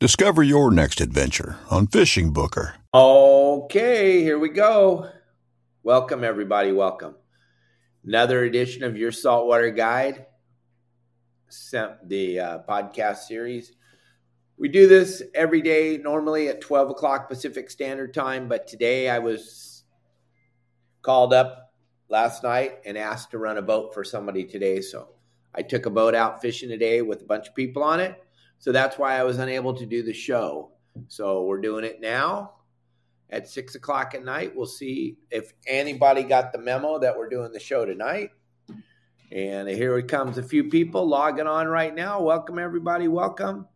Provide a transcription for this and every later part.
Discover your next adventure on Fishing Booker. Okay, here we go. Welcome, everybody. Welcome. Another edition of your saltwater guide, the uh, podcast series. We do this every day, normally at 12 o'clock Pacific Standard Time, but today I was called up last night and asked to run a boat for somebody today. So I took a boat out fishing today with a bunch of people on it. So that's why I was unable to do the show. So we're doing it now at six o'clock at night. We'll see if anybody got the memo that we're doing the show tonight. And here it comes a few people logging on right now. Welcome, everybody. Welcome.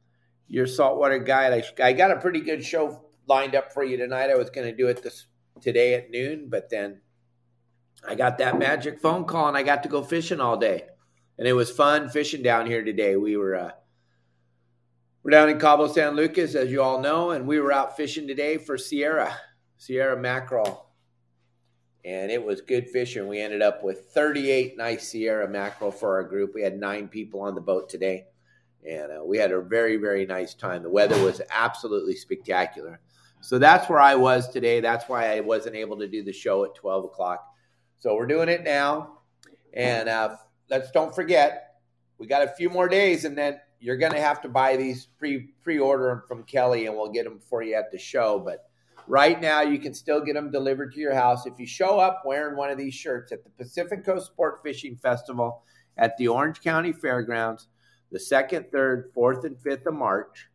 Your saltwater guide. I, I got a pretty good show lined up for you tonight. I was going to do it this today at noon, but then I got that magic phone call and I got to go fishing all day. And it was fun fishing down here today. We were uh, we're down in Cabo San Lucas, as you all know, and we were out fishing today for Sierra, Sierra mackerel. And it was good fishing. We ended up with 38 nice Sierra mackerel for our group. We had nine people on the boat today, and uh, we had a very, very nice time. The weather was absolutely spectacular. So that's where I was today. That's why I wasn't able to do the show at 12 o'clock. So we're doing it now. And uh, let's don't forget, we got a few more days, and then you're going to have to buy these pre pre order them from Kelly, and we'll get them for you at the show. But right now, you can still get them delivered to your house if you show up wearing one of these shirts at the Pacific Coast Sport Fishing Festival at the Orange County Fairgrounds, the second, third, fourth, and fifth of March.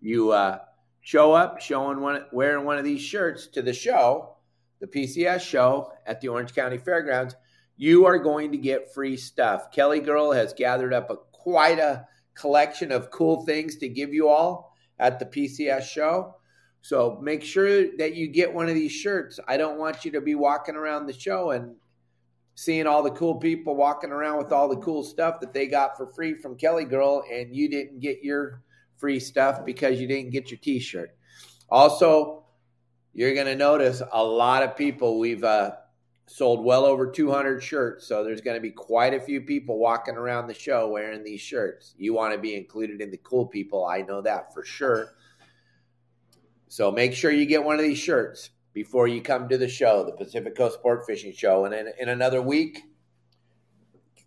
You uh, show up showing one wearing one of these shirts to the show, the PCS show at the Orange County Fairgrounds. You are going to get free stuff. Kelly Girl has gathered up a quite a collection of cool things to give you all at the PCS show. So make sure that you get one of these shirts. I don't want you to be walking around the show and seeing all the cool people walking around with all the cool stuff that they got for free from Kelly Girl and you didn't get your free stuff because you didn't get your t-shirt. Also, you're going to notice a lot of people we've uh, sold well over 200 shirts. So there's going to be quite a few people walking around the show wearing these shirts. You want to be included in the cool people. I know that for sure. So make sure you get one of these shirts before you come to the show, the Pacific Coast Sport Fishing Show. And in, in another week,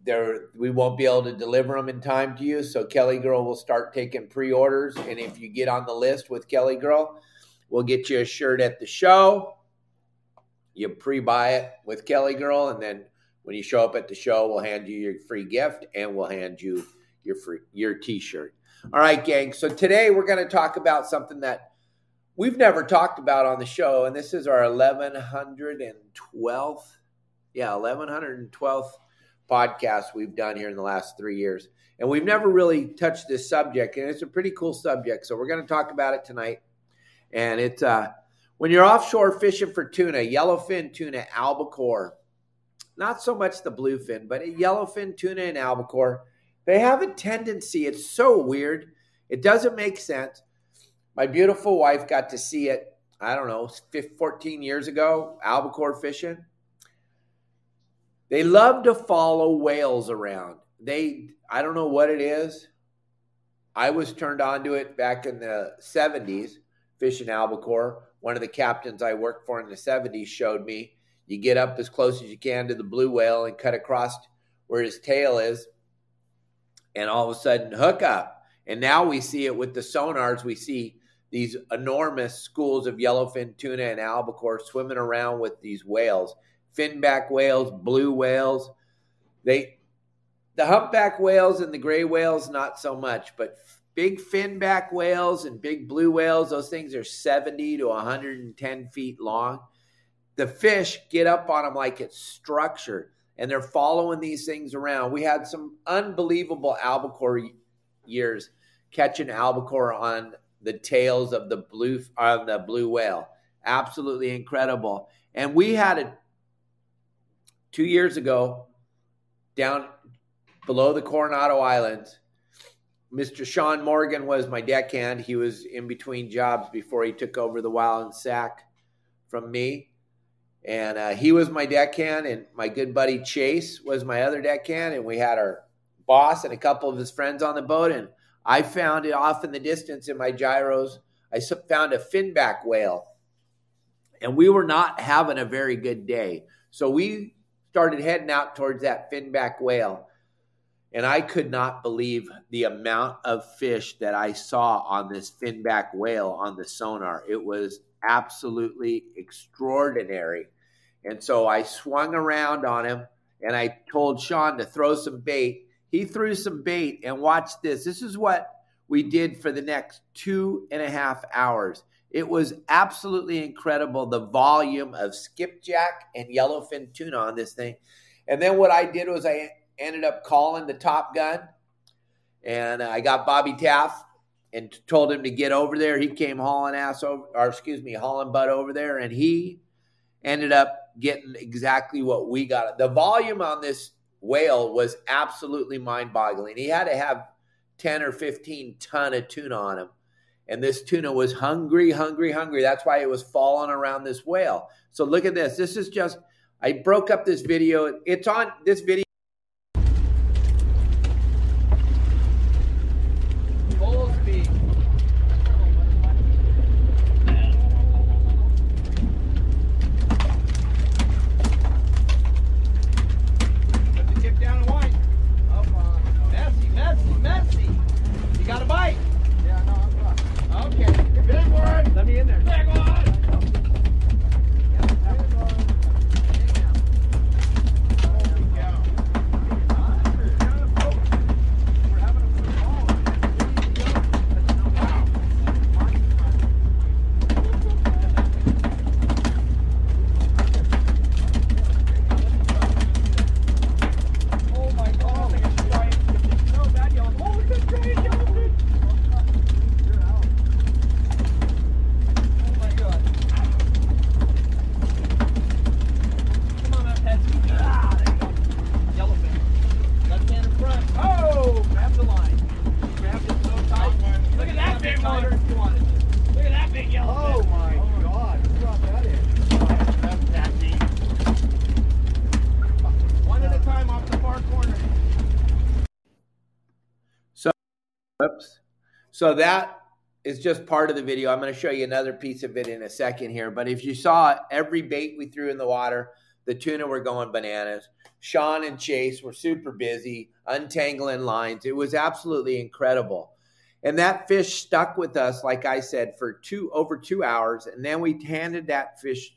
there we won't be able to deliver them in time to you. So Kelly Girl will start taking pre-orders, and if you get on the list with Kelly Girl, we'll get you a shirt at the show you pre-buy it with Kelly Girl, and then when you show up at the show, we'll hand you your free gift and we'll hand you your free your T-shirt. All right, gang. So today we're going to talk about something that we've never talked about on the show, and this is our 1112th, yeah, 1112th podcast we've done here in the last three years, and we've never really touched this subject, and it's a pretty cool subject. So we're going to talk about it tonight, and it's uh when you're offshore fishing for tuna, yellowfin tuna, albacore, not so much the bluefin, but yellowfin tuna and albacore, they have a tendency, it's so weird. It doesn't make sense. My beautiful wife got to see it, I don't know, 14 years ago, albacore fishing. They love to follow whales around. They, I don't know what it is. I was turned on to it back in the 70s, fishing albacore one of the captains I worked for in the 70s showed me. You get up as close as you can to the blue whale and cut across where his tail is, and all of a sudden hook up. And now we see it with the sonars. We see these enormous schools of yellowfin tuna and albacore swimming around with these whales, finback whales, blue whales. They, the humpback whales and the gray whales, not so much, but big finback whales and big blue whales, those things are 70 to 110 feet long. The fish get up on them like it's structured and they're following these things around. We had some unbelievable albacore years catching albacore on the tails of the blue on the blue whale. absolutely incredible. And we had it two years ago down below the Coronado Islands. Mr. Sean Morgan was my deckhand. He was in between jobs before he took over the Wild and Sack from me. And uh, he was my deckhand, and my good buddy Chase was my other deckhand. And we had our boss and a couple of his friends on the boat. And I found it off in the distance in my gyros. I found a finback whale, and we were not having a very good day. So we started heading out towards that finback whale. And I could not believe the amount of fish that I saw on this finback whale on the sonar. It was absolutely extraordinary. And so I swung around on him and I told Sean to throw some bait. He threw some bait and watch this. This is what we did for the next two and a half hours. It was absolutely incredible the volume of skipjack and yellowfin tuna on this thing. And then what I did was I ended up calling the Top Gun and uh, I got Bobby Taft and told him to get over there. He came hauling ass over, or excuse me, hauling butt over there, and he ended up getting exactly what we got. The volume on this whale was absolutely mind boggling. He had to have 10 or 15 ton of tuna on him. And this tuna was hungry, hungry, hungry. That's why it was falling around this whale. So look at this. This is just, I broke up this video. It's on this video. So that is just part of the video. I'm going to show you another piece of it in a second here. But if you saw every bait we threw in the water, the tuna were going bananas. Sean and Chase were super busy untangling lines. It was absolutely incredible. And that fish stuck with us, like I said, for two over two hours. And then we handed that fish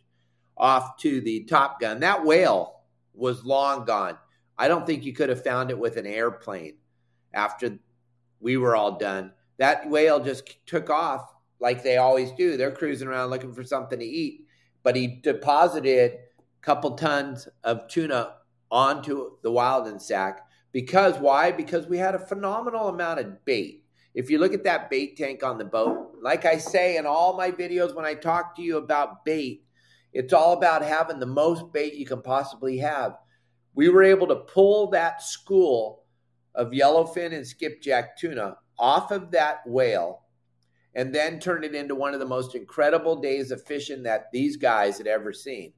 off to the Top Gun. That whale was long gone. I don't think you could have found it with an airplane after we were all done. That whale just took off like they always do. They're cruising around looking for something to eat. But he deposited a couple tons of tuna onto the wild and sack. Because why? Because we had a phenomenal amount of bait. If you look at that bait tank on the boat, like I say in all my videos when I talk to you about bait, it's all about having the most bait you can possibly have. We were able to pull that school of yellowfin and skipjack tuna off of that whale and then turned it into one of the most incredible days of fishing that these guys had ever seen.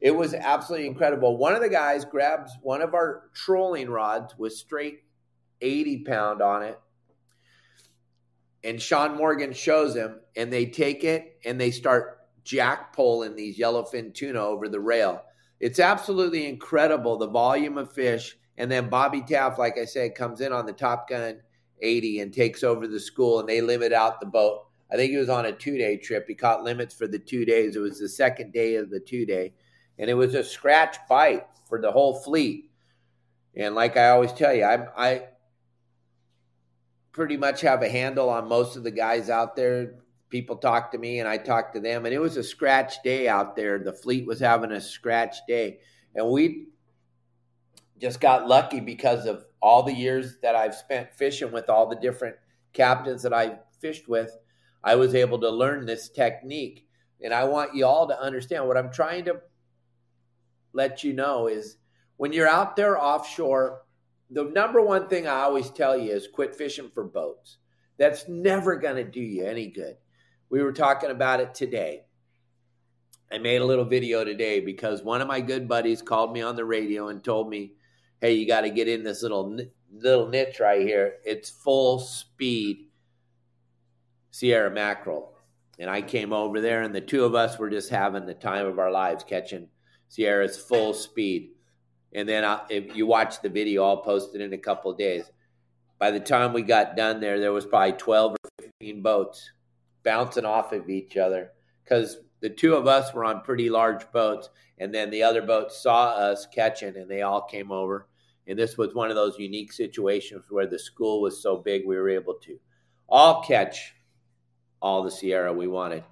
It was absolutely incredible. One of the guys grabs one of our trolling rods with straight 80 pound on it. And Sean Morgan shows him, and they take it and they start jack pulling these yellowfin tuna over the rail. It's absolutely incredible the volume of fish and then Bobby Taft, like I said, comes in on the Top Gun 80 and takes over the school, and they limit out the boat. I think he was on a two day trip. He caught limits for the two days. It was the second day of the two day, and it was a scratch bite for the whole fleet. And like I always tell you, I, I pretty much have a handle on most of the guys out there. People talk to me, and I talk to them, and it was a scratch day out there. The fleet was having a scratch day, and we just got lucky because of all the years that I've spent fishing with all the different captains that I fished with. I was able to learn this technique. And I want you all to understand what I'm trying to let you know is when you're out there offshore, the number one thing I always tell you is quit fishing for boats. That's never going to do you any good. We were talking about it today. I made a little video today because one of my good buddies called me on the radio and told me, "Hey, you got to get in this little little niche right here. It's full speed Sierra mackerel." And I came over there, and the two of us were just having the time of our lives catching Sierra's full speed. And then I, if you watch the video, I'll post it in a couple days. By the time we got done there, there was probably 12 or 15 boats bouncing off of each other because the two of us were on pretty large boats, and then the other boats saw us catching, and they all came over. And this was one of those unique situations where the school was so big we were able to all catch all the Sierra we wanted.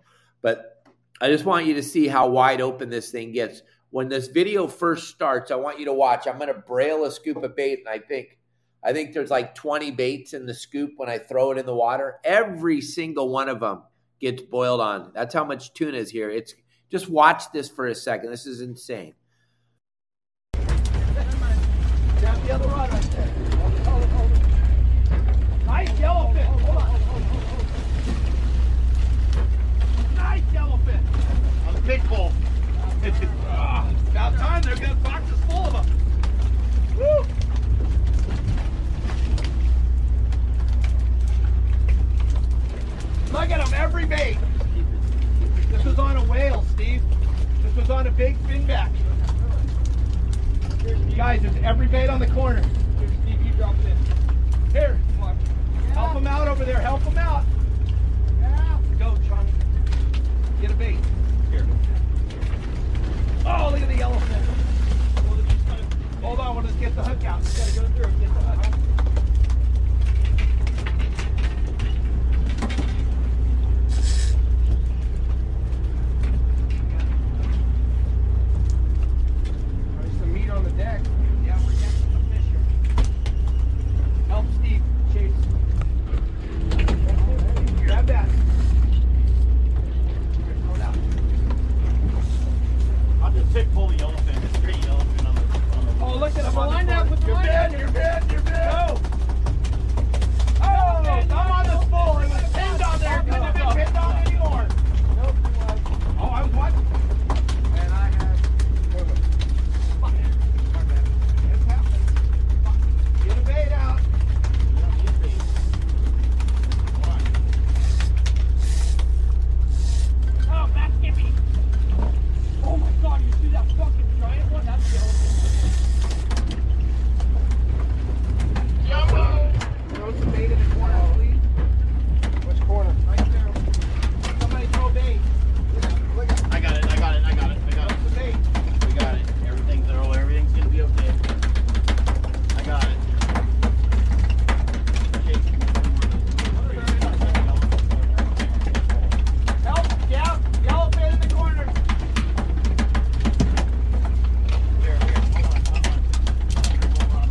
But I just want you to see how wide open this thing gets. When this video first starts, I want you to watch. I'm going to brail a scoop of bait, and I think I think there's like 20 baits in the scoop when I throw it in the water. Every single one of them gets boiled on. That's how much tuna is here. It's just watch this for a second. This is insane. Nice yellowfin. Nice yellowfin. Big pole. About time. They're boxes full of them. Look at them, every bait. This was on a whale, Steve. This was on a big finback. Guys, there's every bait on the corner. Here, come on. Help them out over there. Help them out. Go, Johnny. Get a bait. Here. Oh, look at the yellowfin. Hold on, we'll just get the hook out. We gotta go through and get the hook out. There's some meat on the deck. Yeah, we're getting some fish here. Help Steve chase. Grab that. Here, throw it out. I'll just pick pull the yellowfin, just straight yellowfin on the, on the Oh, look at him. Line down, put the You're line bad, down. you're bad, you're bad. Go. Oh, I'm on the spool. It was pinned on there. Couldn't have been pinned on anymore. Oh, I was what? And I had. It's happening. Get a bait out. Oh, that's skippy. Oh my god, you see that fucking giant one? That's yellow. Throw some bait in the corner, please. Which corner? Right there. Somebody throw bait. Look at I got it, I got it, I got it, I got throw it. some bait. We got it. Everything's all everything's gonna be okay. I got it. Help! Yeah, yellow bait in the corner. Here, here, hold on, hold on. Hold on.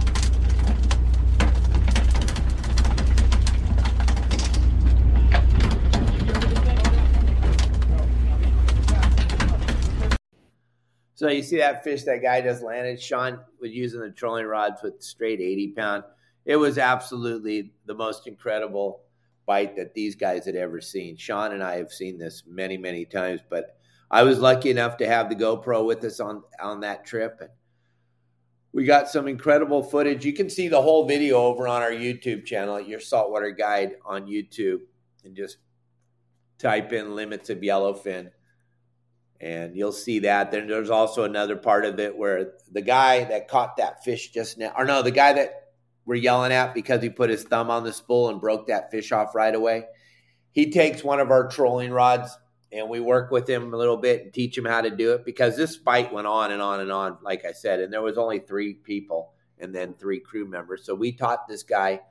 You see that fish that guy just landed? Sean was using the trolling rods with straight 80 pound. It was absolutely the most incredible bite that these guys had ever seen. Sean and I have seen this many, many times, but I was lucky enough to have the GoPro with us on on that trip and we got some incredible footage. You can see the whole video over on our YouTube channel your saltwater guide on YouTube and just type in limits of yellowfin and you'll see that. Then there's also another part of it where the guy that caught that fish just now, or no, the guy that we're yelling at because he put his thumb on the spool and broke that fish off right away. He takes one of our trolling rods and we work with him a little bit and teach him how to do it because this fight went on and on and on, like I said, and there was only three people and then three crew members. So we taught this guy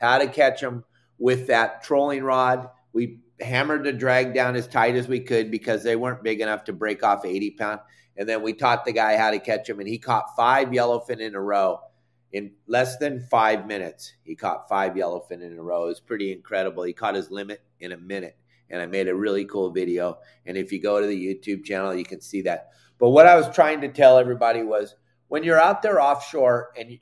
how to catch him with that trolling rod. We hammered the drag down as tight as we could because they weren't big enough to break off 80 pound. And then we taught the guy how to catch him, and he caught five yellowfin in a row in less than five minutes. He caught five yellowfin in a row. It was pretty incredible. He caught his limit in a minute. and I made a really cool video. And if you go to the YouTube channel, you can see that. But what I was trying to tell everybody was when you're out there offshore and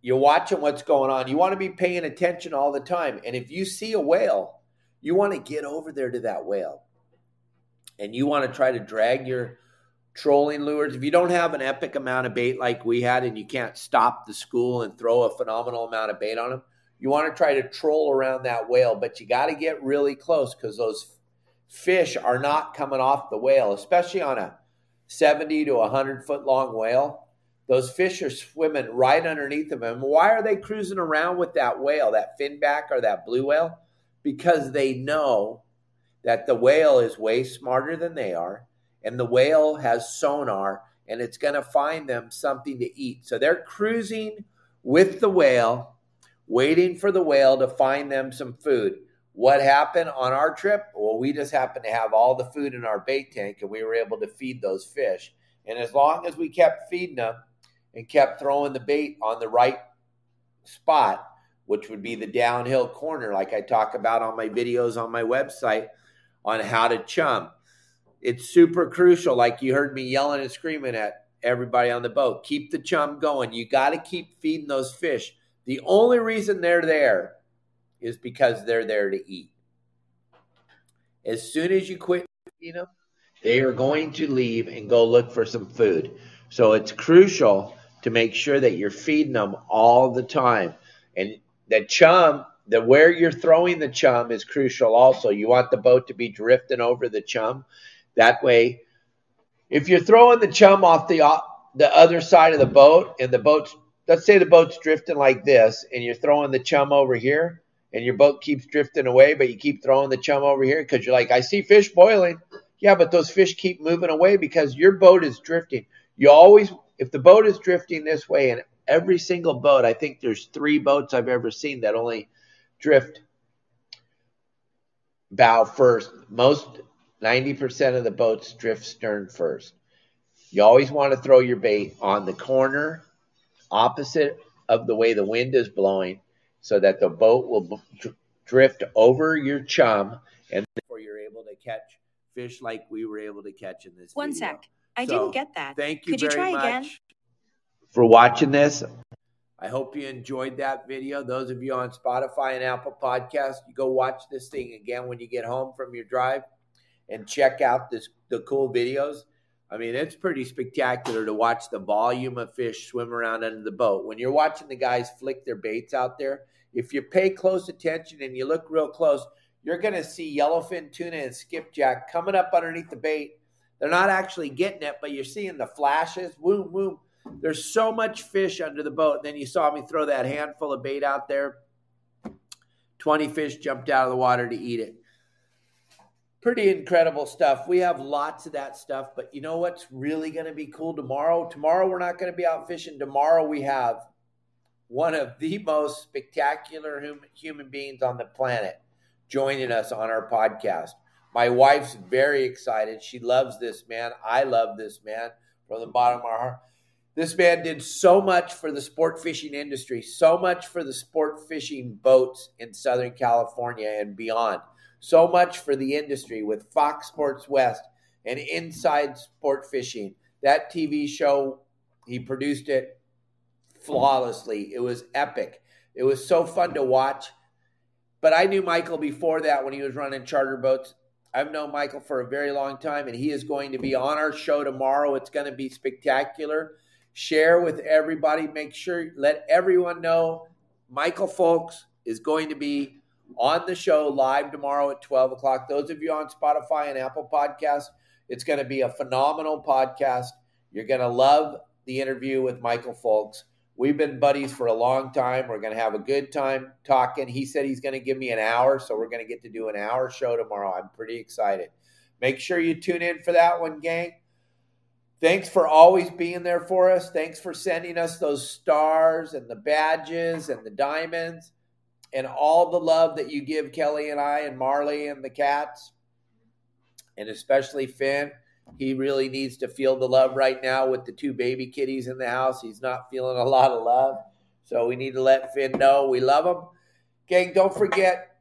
you're watching what's going on, you want to be paying attention all the time. And if you see a whale, you want to get over there to that whale. And you want to try to drag your trolling lures. If you don't have an epic amount of bait like we had and you can't stop the school and throw a phenomenal amount of bait on them, you want to try to troll around that whale, but you got to get really close because those fish are not coming off the whale, especially on a 70 to 100 foot long whale. Those fish are swimming right underneath of them. Why are they cruising around with that whale, that finback or that blue whale? Because they know that the whale is way smarter than they are, and the whale has sonar and it's going to find them something to eat. So they're cruising with the whale, waiting for the whale to find them some food. What happened on our trip? Well, we just happened to have all the food in our bait tank and we were able to feed those fish. And as long as we kept feeding them and kept throwing the bait on the right spot, which would be the downhill corner, like I talk about on my videos on my website on how to chum. It's super crucial. Like you heard me yelling and screaming at everybody on the boat. Keep the chum going. You got to keep feeding those fish. The only reason they're there is because they're there to eat. As soon as you quit feeding them, they are going to leave and go look for some food. So it's crucial to make sure that you're feeding them all the time. And the chum, the where you're throwing the chum is crucial also. You want the boat to be drifting over the chum. That way, if you're throwing the chum off the the other side of the boat and the boat's let's say the boat's drifting like this and you're throwing the chum over here and your boat keeps drifting away, but you keep throwing the chum over here because you're like, I see fish boiling. Yeah, but those fish keep moving away because your boat is drifting. You always, if the boat is drifting this way, and every single boat, I think there's three boats I've ever seen that only drift bow first. Most 90% of the boats drift stern first. You always want to throw your bait on the corner opposite of the way the wind is blowing so that the boat will drift over your chum and therefore you're able to catch fish like we were able to catch in this One video. sec. I So, didn't get that. Thank you Could you try again? For watching this. I hope you enjoyed that video. Those of you on Spotify and Apple Podcast, you go watch this thing again when you get home from your drive and check out this the cool videos. I mean, it's pretty spectacular to watch the volume of fish swim around under the boat. When you're watching the guys flick their baits out there, if you pay close attention and you look real close, you're going to see yellowfin tuna and skipjack coming up underneath the bait. They're not actually getting it, but you're seeing the flashes. Boom, boom. There's so much fish under the boat. And Then you saw me throw that handful of bait out there. 20 fish jumped out of the water to eat it. Pretty incredible stuff. We have lots of that stuff, but you know what's really going to be cool tomorrow? Tomorrow, we're not going to be out fishing. Tomorrow, we have one of the most spectacular hum- human beings on the planet joining us on our podcast. My wife's very excited. She loves this man. I love this man from the bottom of our heart. This man did so much for the sport fishing industry, so much for the sport fishing boats in Southern California and beyond, so much for the industry with Fox Sports West and Inside Sport Fishing. That TV show, he produced it flawlessly. It was epic. It was so fun to watch. But I knew Michael before that when he was running charter boats. I've known Michael for a very long time, and he is going to be on our show tomorrow. It's going to be spectacular. Share with everybody. Make sure, let everyone know Michael Fowlkes is going to be on the show live tomorrow at 12 o'clock. Those of you on Spotify and Apple Podcasts, it's going to be a phenomenal podcast. You're going to love the interview with Michael Fowlkes. We've been buddies for a long time. We're going to have a good time talking. He said he's going to give me an hour, so we're going to get to do an hour show tomorrow. I'm pretty excited. Make sure you tune in for that one, gang. Thanks for always being there for us. Thanks for sending us those stars and the badges and the diamonds and all the love that you give Kelly and I and Marley and the cats, and especially Finn. He really needs to feel the love right now with the two baby kitties in the house. He's not feeling a lot of love. So we need to let Finn know we love him. Gang, don't forget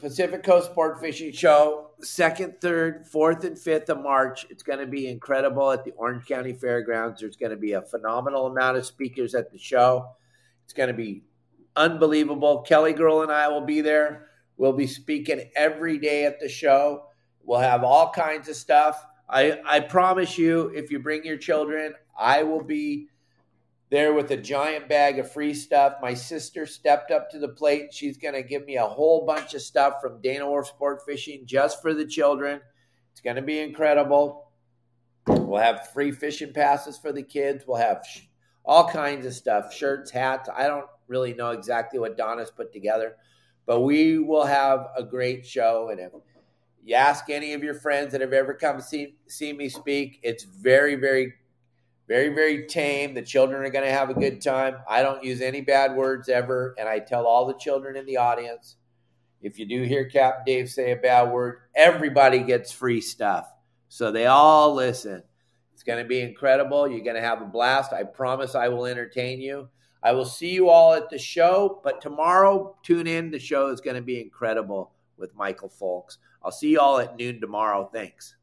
Pacific Coast Sport Fishing Show, second, third, fourth, and fifth of March. It's going to be incredible at the Orange County Fairgrounds. There's going to be a phenomenal amount of speakers at the show. It's going to be unbelievable. Kelly Girl and I will be there. We'll be speaking every day at the show. We'll have all kinds of stuff. I, I promise you, if you bring your children, I will be there with a giant bag of free stuff. My sister stepped up to the plate. She's going to give me a whole bunch of stuff from Dana Wharf Sport Fishing just for the children. It's going to be incredible. We'll have free fishing passes for the kids. We'll have sh- all kinds of stuff shirts, hats. I don't really know exactly what Donna's put together, but we will have a great show. And if you ask any of your friends that have ever come see, see me speak, it's very, very very, very tame. The children are going to have a good time. I don't use any bad words ever. And I tell all the children in the audience if you do hear Captain Dave say a bad word, everybody gets free stuff. So they all listen. It's going to be incredible. You're going to have a blast. I promise I will entertain you. I will see you all at the show, but tomorrow, tune in. The show is going to be incredible with Michael Fowlkes. I'll see you all at noon tomorrow. Thanks.